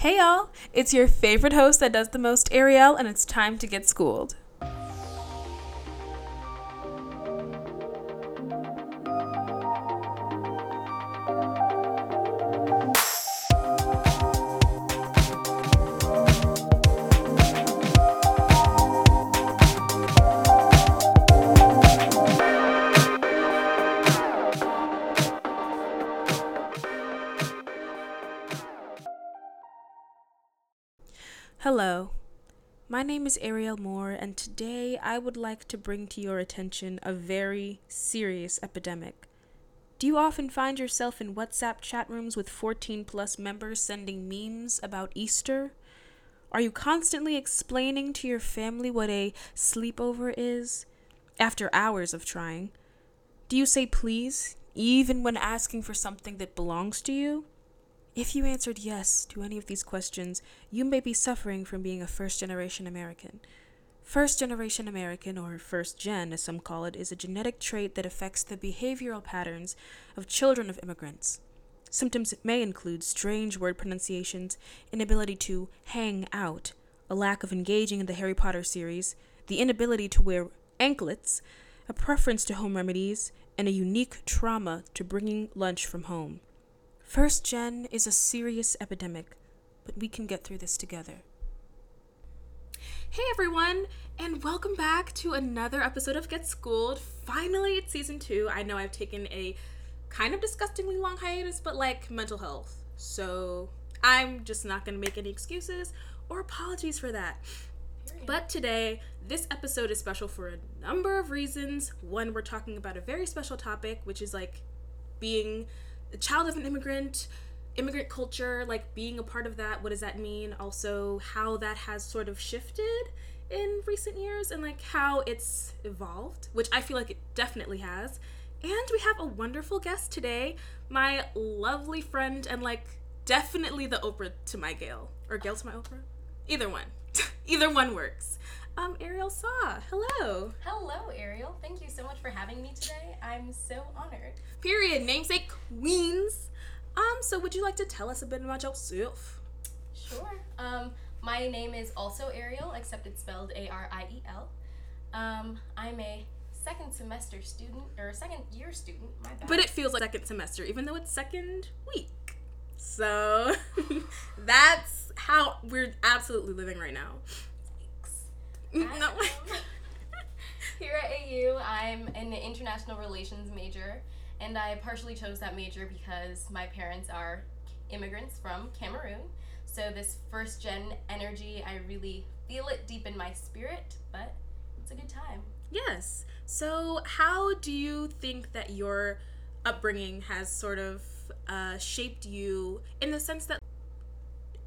Hey y'all, it's your favorite host that does the most, Ariel, and it's time to get schooled. My name is Ariel Moore, and today I would like to bring to your attention a very serious epidemic. Do you often find yourself in WhatsApp chat rooms with 14 plus members sending memes about Easter? Are you constantly explaining to your family what a sleepover is after hours of trying? Do you say please, even when asking for something that belongs to you? If you answered yes to any of these questions, you may be suffering from being a first generation American. First generation American, or first gen as some call it, is a genetic trait that affects the behavioral patterns of children of immigrants. Symptoms may include strange word pronunciations, inability to hang out, a lack of engaging in the Harry Potter series, the inability to wear anklets, a preference to home remedies, and a unique trauma to bringing lunch from home. First gen is a serious epidemic, but we can get through this together. Hey everyone, and welcome back to another episode of Get Schooled. Finally, it's season two. I know I've taken a kind of disgustingly long hiatus, but like mental health. So I'm just not gonna make any excuses or apologies for that. But today, this episode is special for a number of reasons. One, we're talking about a very special topic, which is like being a child of an immigrant, immigrant culture, like being a part of that. What does that mean? Also, how that has sort of shifted in recent years and like how it's evolved, which I feel like it definitely has. And we have a wonderful guest today, my lovely friend and like definitely the Oprah to my Gayle or Gayle to my Oprah. Either one. Either one works. Um, Ariel Saw, hello. Hello, Ariel. Thank you so much for having me today. I'm so honored. Period. Namesake Queens. Um, so would you like to tell us a bit about yourself? Sure. Um, my name is also Ariel, except it's spelled A R I E L. Um, I'm a second semester student or second year student. My bad. But it feels like second semester, even though it's second week. So that's how we're absolutely living right now. I am- Here at AU, I'm an international relations major, and I partially chose that major because my parents are immigrants from Cameroon. So, this first gen energy, I really feel it deep in my spirit, but it's a good time. Yes. So, how do you think that your upbringing has sort of uh, shaped you in the sense that,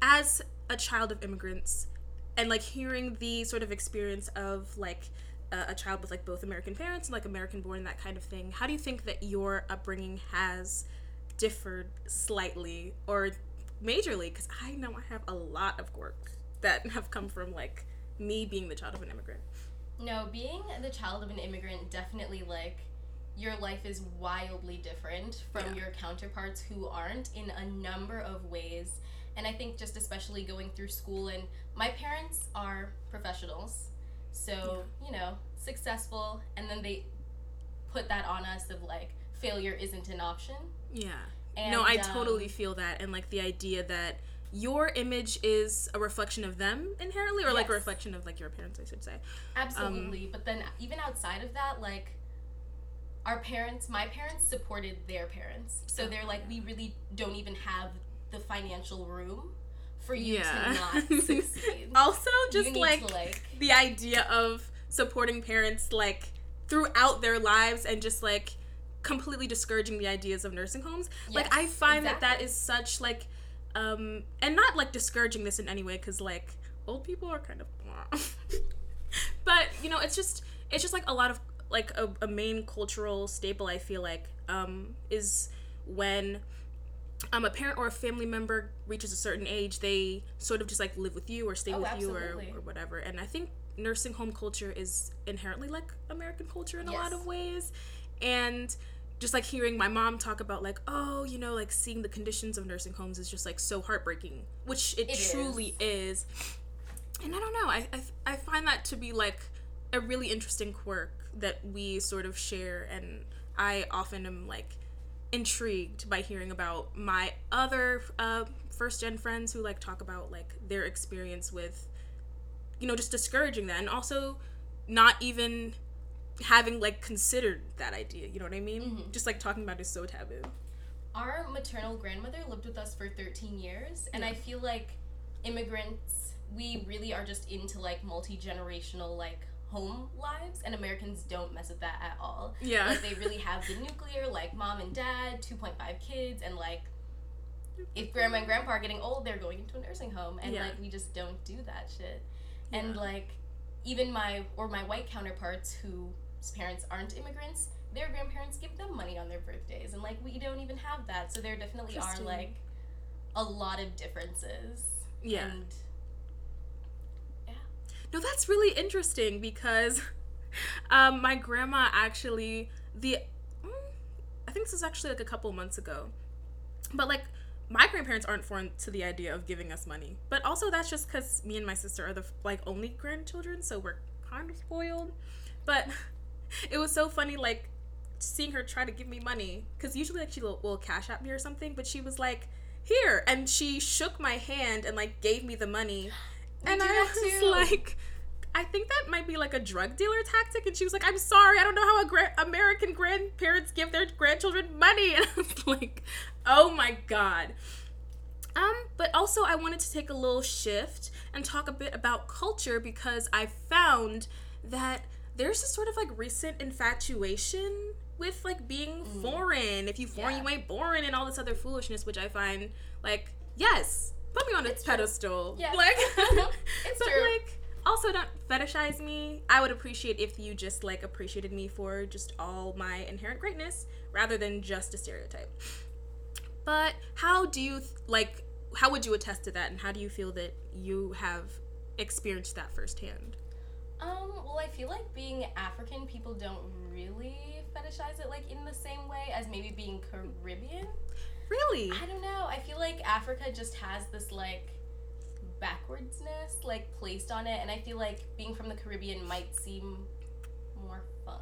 as a child of immigrants, and like hearing the sort of experience of like uh, a child with like both American parents and like American born, that kind of thing, how do you think that your upbringing has differed slightly or majorly? Because I know I have a lot of quirks that have come from like me being the child of an immigrant. No, being the child of an immigrant definitely like your life is wildly different from Yeah. your counterparts who aren't in a number of ways. And I think just especially going through school and my parents are professionals. So, you know, successful and then they put that on us of like failure isn't an option. Yeah. And no, I um, totally feel that. And like the idea that your image is a reflection of them inherently, or like a reflection of like your parents, I should say. Absolutely. but then even outside of that, like our parents, my parents supported their parents. So Oh, they're like, we really don't even have the financial room for you Yeah. to not succeed. Also, just like, like the idea of supporting parents like throughout their lives and just like completely discouraging the ideas of nursing homes. like I find that that exactly. is such like um and not like discouraging this in any way cuz like old people are kind of but you know, it's just it's just like a lot of like a, a main cultural staple I feel like um is when um, a parent or a family member reaches a certain age, they sort of just like live with you or stay Oh, with you or, or whatever. And I think nursing home culture is inherently like American culture in a lot of ways. And just like hearing my mom talk about like oh you know like seeing the conditions of nursing homes is just like so heartbreaking which it, It truly is. and i don't know I, I i find that to be like a really interesting quirk that we sort of share and i often am like intrigued by hearing about my other uh, first gen friends who like talk about like their experience with you know just discouraging that and also not even having like considered that idea you know what i mean Mhm. just like talking about it is so taboo Our maternal grandmother lived with us for 13 years, and Yeah. I feel like immigrants, we really are just into like multi generational like home lives, and Americans don't mess with that at all. yeah Like they really have the nuclear, like mom and dad, 2.5 kids, and like if grandma and grandpa are getting old, they're going into a nursing home, and Yeah. like we just don't do that shit. And like even my or my white counterparts whose parents aren't immigrants, their grandparents give them money on their birthdays, and like we don't even have that. So there definitely are like a lot of differences. Yeah. And No, that's really interesting because um, my grandma actually the mm, I think this was actually like a couple months ago, but like my grandparents aren't foreign to the idea of giving us money, but also that's just because me and my sister are the like only grandchildren, so we're kind of spoiled. But it was so funny, like seeing her try to give me money because usually like she will, will cash at me or something, but she was like here and she shook my hand and like gave me the money and I was too. like, I think that might be like a drug dealer tactic. And she was like, I'm sorry, I don't know how a gra- American grandparents give their grandchildren money. And I was like, oh my god. Um, but also I wanted to take a little shift and talk a bit about culture because I found that there's this sort of like recent infatuation with like being foreign. If you foreign, Yeah. you ain't boring and all this other foolishness, which I find like, yes, put me on a It's true. pedestal. Yes. Like It's but true. like also don't fetishize me. I would appreciate if you just like appreciated me for just all my inherent greatness rather than just a stereotype. But how do you th- like how would you attest to that and how do you feel that you have experienced that firsthand? Um, well, I feel like being African, people don't really fetishize it like in the same way as maybe being Caribbean. Really? I don't know. I feel like Africa just has this like backwardsness like placed on it, and I feel like being from the Caribbean might seem more fun.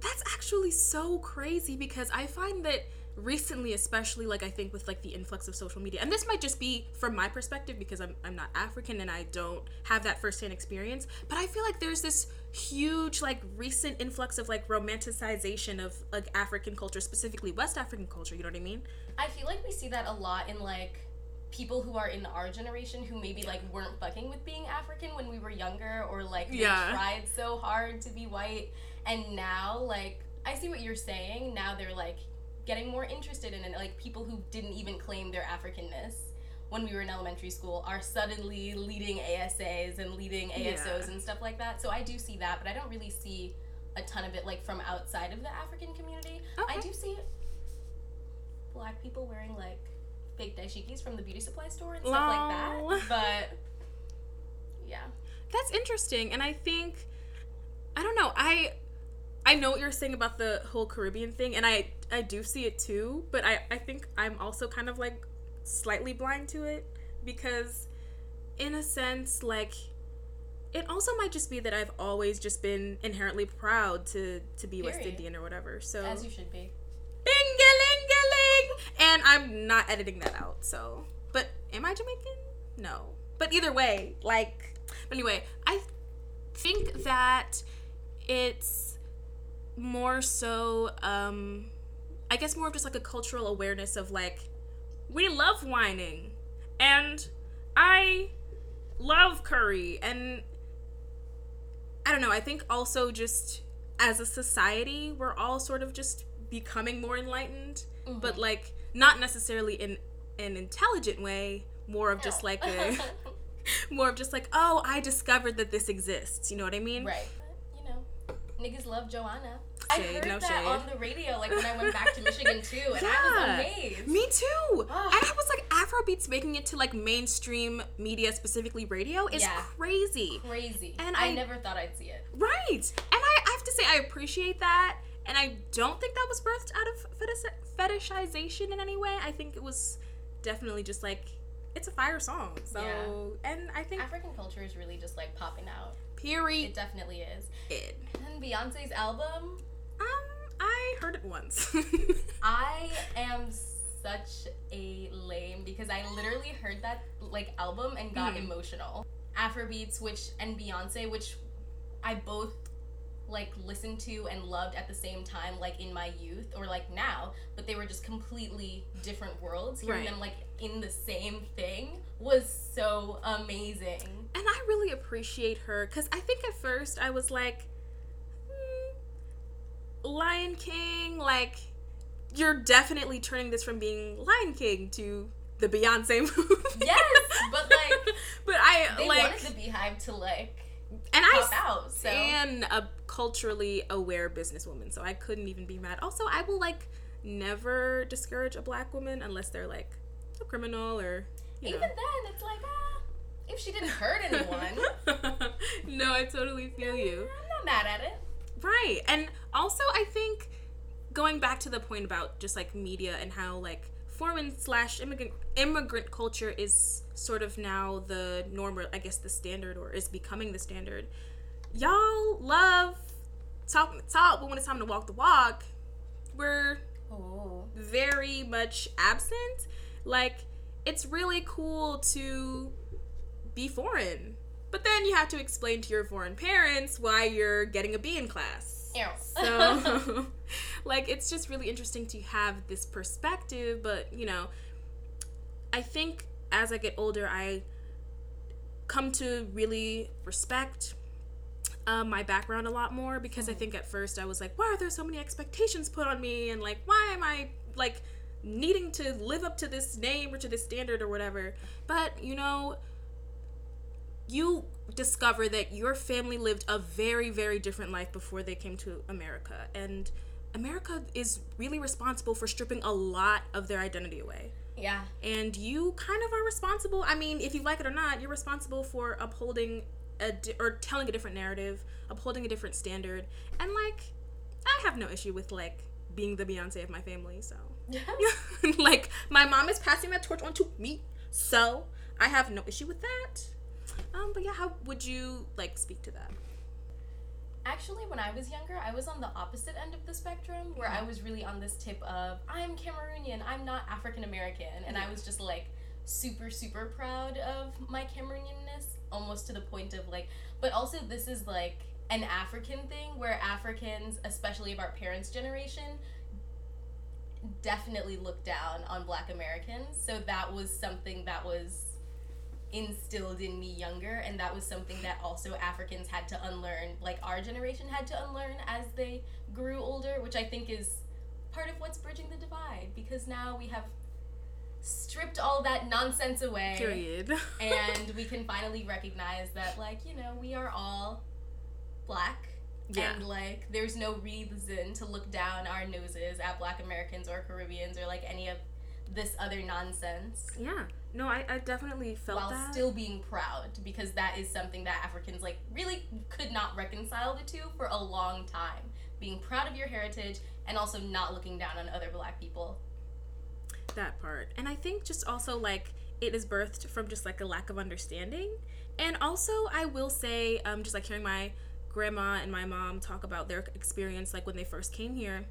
That's actually so crazy because I find that recently, especially like I think with like the influx of social media, and this might just be from my perspective because I'm, I'm not African and I don't have that firsthand experience, but I feel like there's this huge like recent influx of like romanticization of like African culture, specifically West African culture, you know what I mean? I feel like we see that a lot in like people who are in our generation who maybe like weren't fucking with being African when we were younger or like they Yeah. tried so hard to be white and now like I see what you're saying now they're like getting more interested in it like people who didn't even claim their Africanness when we were in elementary school are suddenly leading ASAs and leading ASOs Yeah. and stuff like that so I do see that but I don't really see a ton of it like from outside of the African community I do see black people wearing like fake dashikis from the beauty supply store and stuff like that. But yeah. That's interesting, and I think I don't know. I I know what you're saying about the whole Caribbean thing, and I I do see it too. But I I think I'm also kind of like slightly blind to it because, in a sense, like it also might just be that I've always just been inherently proud to to be West Indian or whatever. So As you should be. Bing-a-ling-a-ling. And I'm not editing that out. So, but am I Jamaican? No. But either way, like, but anyway, I think that it's more so, um, I guess more of just like a cultural awareness of like, we love wining, and I love curry, and I don't know. I think also just as a society, we're all sort of just becoming more enlightened, mm-hmm. but like not necessarily in an intelligent way. More of just like a, more of just like, oh, I discovered that this exists. You know what I mean? right. You know, niggas love Joanna. I Shade, heard no that shade. on the radio, like when I went back to Michigan too, and I was amazed. Me too. Ah. And I was like, Afrobeats making it to like mainstream media, specifically radio, is Yeah. crazy. Crazy. And I, I- never thought I'd see it. Right. And I, I have to say, I appreciate that. and I don't think that was birthed out of fetishization in any way. I think it was definitely just like it's a fire song. So yeah. and I think African culture is really just like popping out. Period. It definitely is. It. And Beyonce's album. Um, I heard it once. I am such a lame because I literally heard that like album and got mm. emotional. Afrobeats, which and Beyonce, which I both like listened to and loved at the same time, like in my youth or like now, but they were just completely different worlds. Hearing right. them like in the same thing was so amazing. And I really appreciate her because I think at first I was like, Lion King, like you're definitely turning this from being Lion King to the Beyonce movie. Yes, but like, but I they like wanted the BeyHive to like and I out, so. am a culturally aware businesswoman, so I couldn't even be mad. Also, I will like never discourage a black woman unless they're like a criminal or even know. then it's like ah, if she didn't hurt anyone. no, I totally feel you. I'm not mad at it. Right, and also I think going back to the point about just like media and how like foreign slash immigrant immigrant culture is sort of now the norm or I guess the standard or is becoming the standard. Y'all love talk talk, but when it's time to walk the walk, we're oh. very much absent. Like it's really cool to be foreign, but then you have to explain to your foreign parents why you're getting a B in class Ew. so, like, it's just really interesting to have this perspective. But, you know, I think as I get older, I come to really respect um, my background a lot more because I mm. think at first I was like, why are there so many expectations put on me? And, like, why am I, like, needing to live up to this name or to this standard or whatever? But, you know, you discover that your family lived a very, very different life before they came to America. And America is really responsible for stripping a lot of their identity away. Yeah. And you kind of are responsible. I mean, if you like it or not, you're responsible for upholding a di- or telling a different narrative, upholding a different standard. And like, I have no issue with like being the Beyonce of my family. So, yeah. like, my mom is passing that torch on to me. So, I have no issue with that. Um, but yeah, how would you like speak to that? Actually, when I was younger, I was on the opposite end of the spectrum where I was really on this tip of I'm Cameroonian, I'm not African American, and I was just like super super proud of my Cameroonianness, almost to the point of like, but also this is like an African thing where Africans, especially of our parents' generation, definitely look down on Black Americans. So that was something that was instilled in me younger and that was something that also Africans had to unlearn like our generation had to unlearn as they grew older which I think is part of what's bridging the divide because now we have stripped all that nonsense away period and we can finally recognize that like you know we are all black yeah. and like there's no reason to look down our noses at black Americans or Caribbeans or like any of this other nonsense. Yeah. No, I, I definitely felt while that. still being proud because that is something that Africans like really could not reconcile the two for a long time. Being proud of your heritage and also not looking down on other black people. That part. And I think just also like it is birthed from just like a lack of understanding. And also I will say, um, just like hearing my grandma and my mom talk about their experience like when they first came here,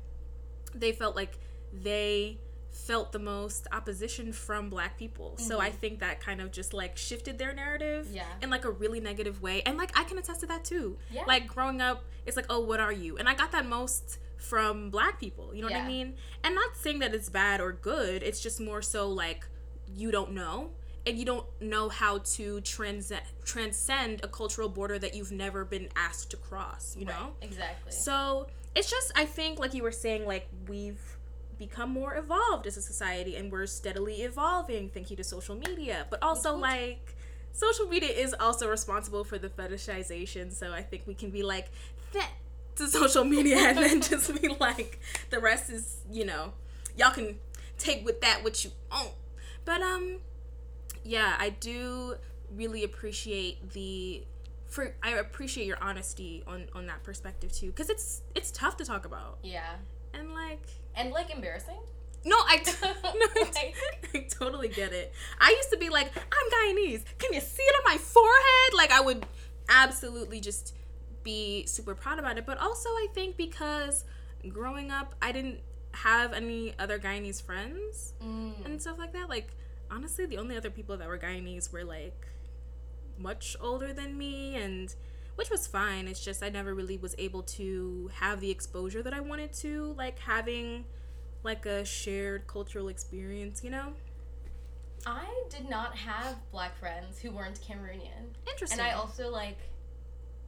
they felt like they felt the most opposition from black people. Mm-hmm. So I mm-hmm. think that kind of just like shifted their narrative yeah. in like a really negative way. And like I can attest to that too. Yeah. Like growing up, it's like, oh, what are you? And I got that most from black people. You know yeah. what I mean? And not saying that it's bad or good. It's just more so like you don't know and you don't know how to trans- transcend a cultural border that you've never been asked to cross, you know? Exactly. So, it's just I think like you were saying like we've become more evolved as a society and we're steadily evolving thank you to social media but also like social media is also responsible for the fetishization so i think we can be like that to social media and then just be like the rest is you know y'all can take with that what you own but um yeah i do really appreciate the for I appreciate your honesty on on that perspective too, because it's it's tough to talk about. Yeah. And like and like embarrassing. No, I, t- no, I, totally get it. I used to be like, I'm Guyanese. Can you see it on my forehead? Like I would absolutely just be super proud about it. But also, I think because growing up, I didn't have any other Guyanese friends mm. and stuff like that. Like honestly, the only other people that were Guyanese were like much older than me and which was fine. It's just I never really was able to have the exposure that I wanted to, like having like a shared cultural experience, you know? I did not have black friends who weren't Cameroonian. Interesting. And I also like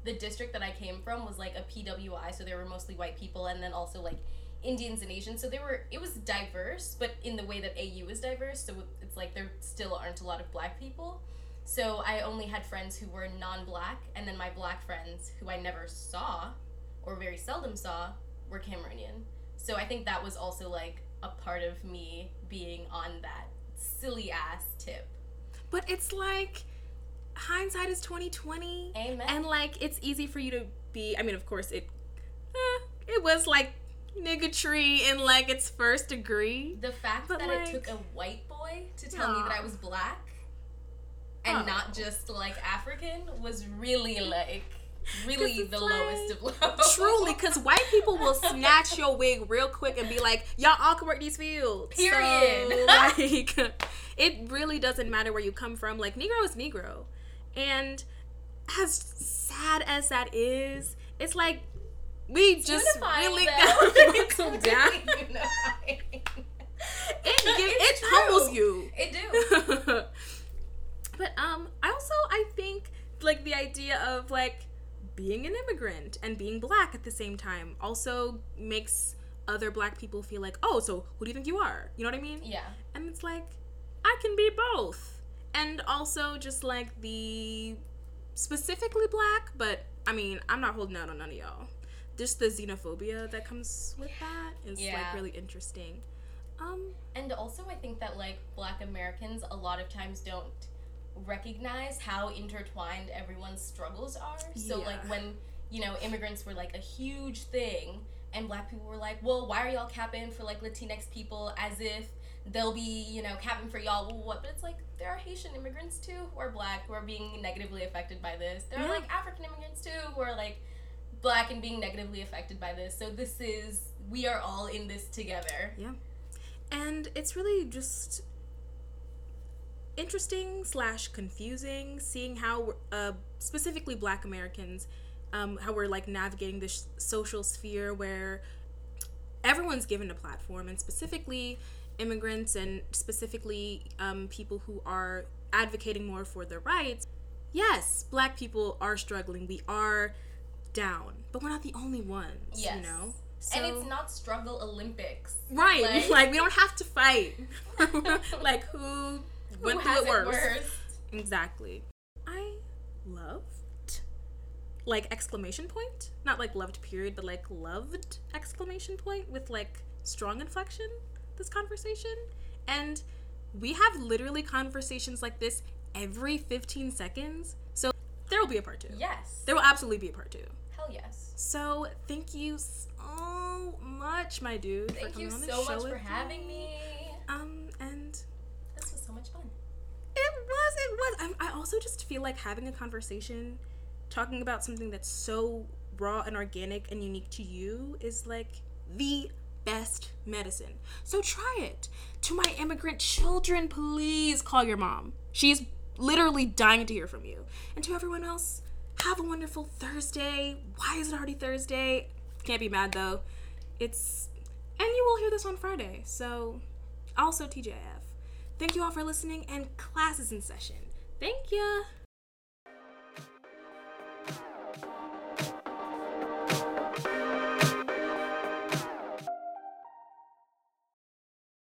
the district that I came from was like a PWI, so there were mostly white people and then also like Indians and Asians. So they were it was diverse, but in the way that AU is diverse, so it's like there still aren't a lot of black people. So I only had friends who were non-black, and then my black friends who I never saw, or very seldom saw, were Cameroonian. So I think that was also like a part of me being on that silly ass tip. But it's like hindsight is twenty twenty. Amen. And like it's easy for you to be. I mean, of course it. Eh, it was like niggatry in like its first degree. The fact that like, it took a white boy to tell me that I was black and oh. not just like African was really like really the like, lowest of low. Truly, because white people will snatch your wig real quick and be like, "Y'all all can work these fields." Period. So, like, it really doesn't matter where you come from. Like, Negro is Negro, and as sad as that is, it's like we it's just really got to down. it, it humbles you. It do. But um, I also I think like the idea of like being an immigrant and being black at the same time also makes other black people feel like, oh, so who do you think you are? You know what I mean? Yeah. And it's like, I can be both. And also just like the specifically black, but I mean, I'm not holding out on none of y'all. Just the xenophobia that comes with that is yeah. like really interesting. Um, and also I think that like black Americans a lot of times don't recognize how intertwined everyone's struggles are. So yeah. like when you know immigrants were like a huge thing, and black people were like, well, why are y'all capping for like Latinx people as if they'll be you know capping for y'all? Well, what? But it's like there are Haitian immigrants too who are black who are being negatively affected by this. There are like African immigrants too who are like black and being negatively affected by this. So this is we are all in this together. Yeah. And it's really just interesting slash confusing seeing how uh, specifically black americans um, how we're like navigating this social sphere where everyone's given a platform and specifically immigrants and specifically um, people who are advocating more for their rights. Yes black people are struggling. We are down but we're not the only ones yes. you know? So, and it's not struggle olympics. Right like, like we don't have to fight. Like who went through it worse. worse. Exactly. I loved like exclamation point, not like loved period, but like loved exclamation point with like strong inflection. This conversation, and we have literally conversations like this every 15 seconds. So there will be a part two. Yes. There will absolutely be a part two. Hell yes. So thank you so much, my dude. Thank you so much for having me. Um, and it was. It was. I, I also just feel like having a conversation, talking about something that's so raw and organic and unique to you is like the best medicine. So try it. To my immigrant children, please call your mom. She's literally dying to hear from you. And to everyone else, have a wonderful Thursday. Why is it already Thursday? Can't be mad though. It's and you will hear this on Friday. So also TJF. Thank you all for listening, and class is in session. Thank you.